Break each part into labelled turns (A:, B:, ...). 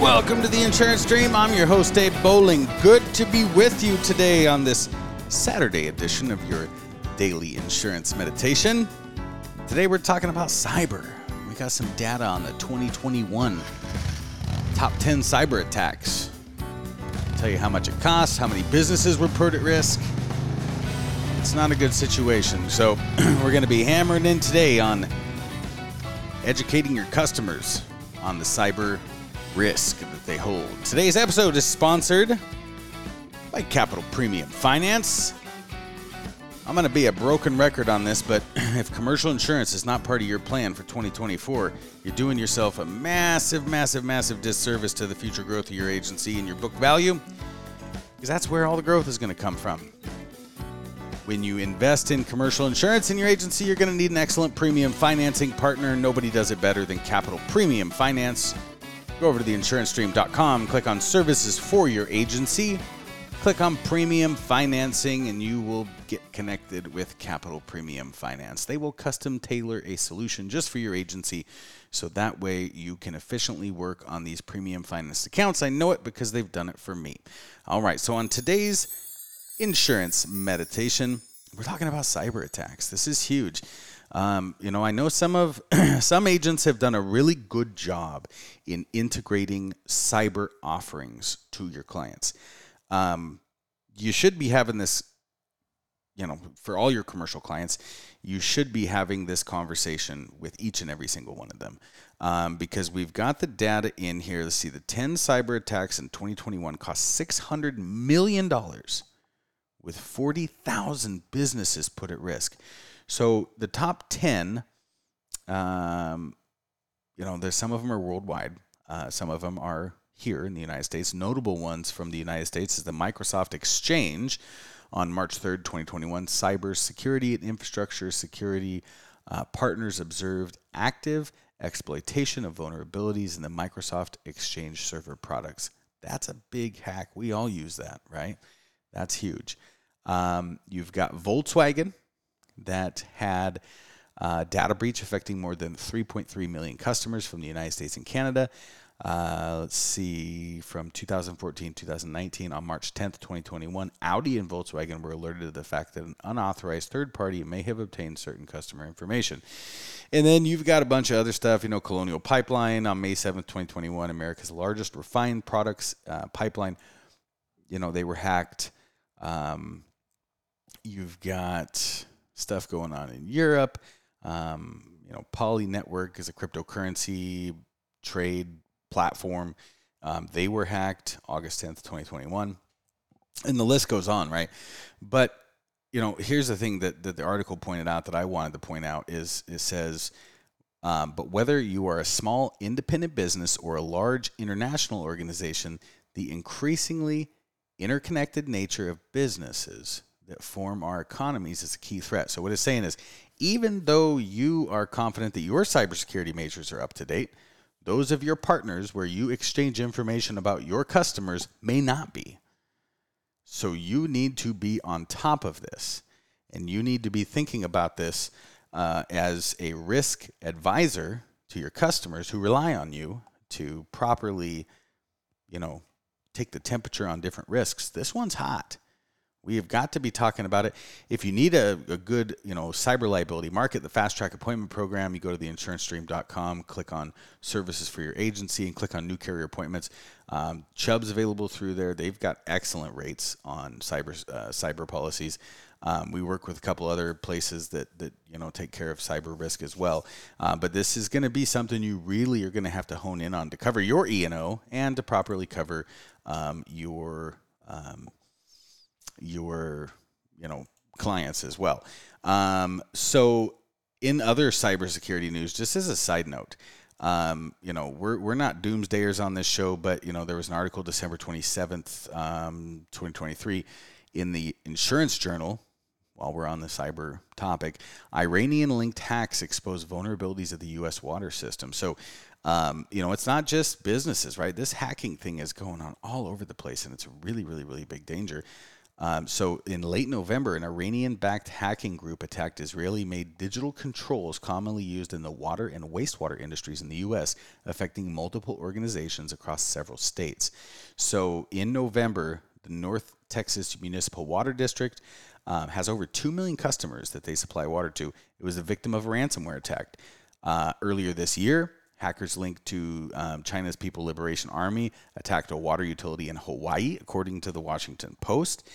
A: Welcome to the Insurance Dream. I'm your host, Dave Bowling. Good to be with you today on this Saturday edition of your daily insurance meditation. Today we're talking about cyber. We got some data on the 2021 top 10 cyber attacks. tell you how much it costs, how many businesses were put at risk. It's not a good situation. So we're going to be hammering in today on educating your customers on the cyber risk that they hold. Today's episode is sponsored by Capital Premium Finance. I'm going to be a broken record on this, but if commercial insurance is not part of your plan for 2024, you're doing yourself a massive, massive, massive disservice to the future growth of your agency and your book value, because that's where all the growth is going to come from. When you invest in commercial insurance in your agency, you're going to need an excellent premium financing partner. Nobody does it better than Capital Premium Finance. Go over to theinsurancedream.com, click on services for your agency, click on premium financing, and you will get connected with Capital Premium Finance. They will custom tailor a solution just for your agency so that way you can efficiently work on these premium finance accounts. I know it because they've done it for me. All right, so on today's insurance meditation, we're talking about cyber attacks. This is huge. Um, you know, I know some of some agents have done a really good job in integrating cyber offerings to your clients. Um, you should be having this, you know, for all your commercial clients, you should be having this conversation with each and every single one of them. Um, because we've got the data in here. Let's see, the 10 cyber attacks in 2021 cost $600 million with 40,000 businesses put at risk. So the top 10, um, you know, there's some of them are worldwide. Uh, some of them are here in the United States. Notable ones from the United States is the Microsoft Exchange on March 3rd, 2021. Cyber security and infrastructure security uh, partners observed active exploitation of vulnerabilities in the Microsoft Exchange server products. That's a big hack. We all use that, right? That's huge. Um, you've got Volkswagen that had uh, data breach affecting more than 3.3 million customers from the United States and Canada. Uh, let's see, from 2014 2019, on March 10th, 2021, Audi and Volkswagen were alerted to the fact that an unauthorized third party may have obtained certain customer information. And then you've got a bunch of other stuff, you know, Colonial Pipeline on May 7th, 2021, America's largest refined products uh, pipeline. You know, they were hacked. Um, you've got stuff going on in Europe. Um, you know, Poly Network is a cryptocurrency trade platform. Um, they were hacked August 10th, 2021. And the list goes on, right? But, you know, here's the thing that, that the article pointed out that I wanted to point out is it says, um, but whether you are a small independent business or a large international organization, the increasingly interconnected nature of businesses that form our economies is a key threat. So, what it's saying is, even though you are confident that your cybersecurity measures are up to date, those of your partners where you exchange information about your customers may not be. So, you need to be on top of this, and you need to be thinking about this uh, as a risk advisor to your customers who rely on you to properly, you know, take the temperature on different risks. This one's hot. We have got to be talking about it. If you need a, a good, you know, cyber liability market, the fast track appointment program, you go to the insurancedream.com, click on services for your agency, and click on new carrier appointments. Um, Chubb's available through there. They've got excellent rates on cyber uh, cyber policies. Um, we work with a couple other places that that you know take care of cyber risk as well. Uh, but this is going to be something you really are going to have to hone in on to cover your E and O and to properly cover um, your um, your you know clients as well. Um, so in other cybersecurity news, just as a side note, um, you know, we're, we're not doomsdayers on this show, but, you know, there was an article December 27th, um, 2023 in the Insurance Journal, while we're on the cyber topic, Iranian linked hacks expose vulnerabilities of the U.S. water system. So, um, you know, it's not just businesses, right? This hacking thing is going on all over the place, and it's a really, really, really big danger. Um, so, in late November, an Iranian backed hacking group attacked Israeli made digital controls commonly used in the water and wastewater industries in the U.S., affecting multiple organizations across several states. So, in November, the North Texas Municipal Water District um, has over 2 million customers that they supply water to. It was the victim of a ransomware attack. Uh, earlier this year, hackers linked to um, China's People Liberation Army attacked a water utility in Hawaii, according to the Washington Post.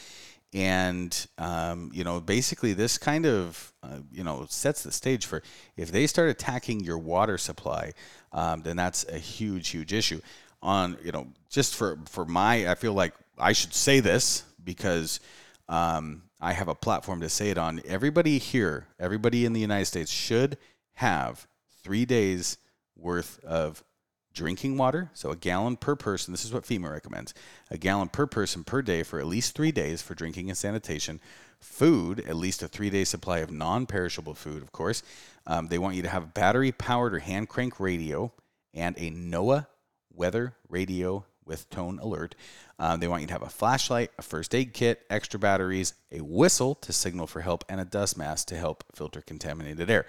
A: And, um, you know, basically, this kind of, uh, you know, sets the stage for if they start attacking your water supply, um, then that's a huge, huge issue. On, you know, just for, for my, I feel like I should say this because um, I have a platform to say it on. Everybody here, everybody in the United States should have three days worth of drinking water. So a gallon per person. This is what FEMA recommends a gallon per person per day for at least three days for drinking and sanitation. Food, at least a three day supply of non perishable food, of course. Um, they want you to have a battery powered or hand crank radio and a NOAA weather radio with tone alert. Um, they want you to have a flashlight, a first aid kit, extra batteries, a whistle to signal for help, and a dust mask to help filter contaminated air.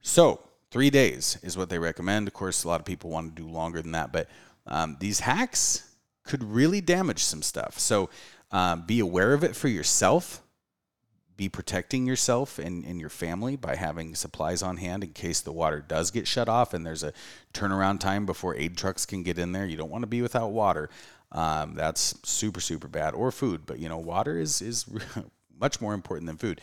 A: So, three days is what they recommend. Of course, a lot of people want to do longer than that, but um, these hacks could really damage some stuff. So, um, be aware of it for yourself be protecting yourself and, and your family by having supplies on hand in case the water does get shut off and there's a turnaround time before aid trucks can get in there. You don't want to be without water. Um, that's super, super bad. Or food, but you know, water is is much more important than food.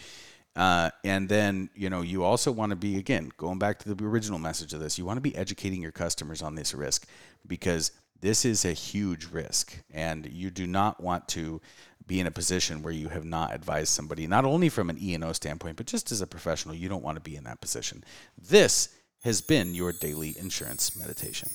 A: Uh, and then you know you also want to be again going back to the original message of this. You want to be educating your customers on this risk because this is a huge risk, and you do not want to be in a position where you have not advised somebody, not only from an E&O standpoint, but just as a professional, you don't want to be in that position. This has been your daily insurance meditation.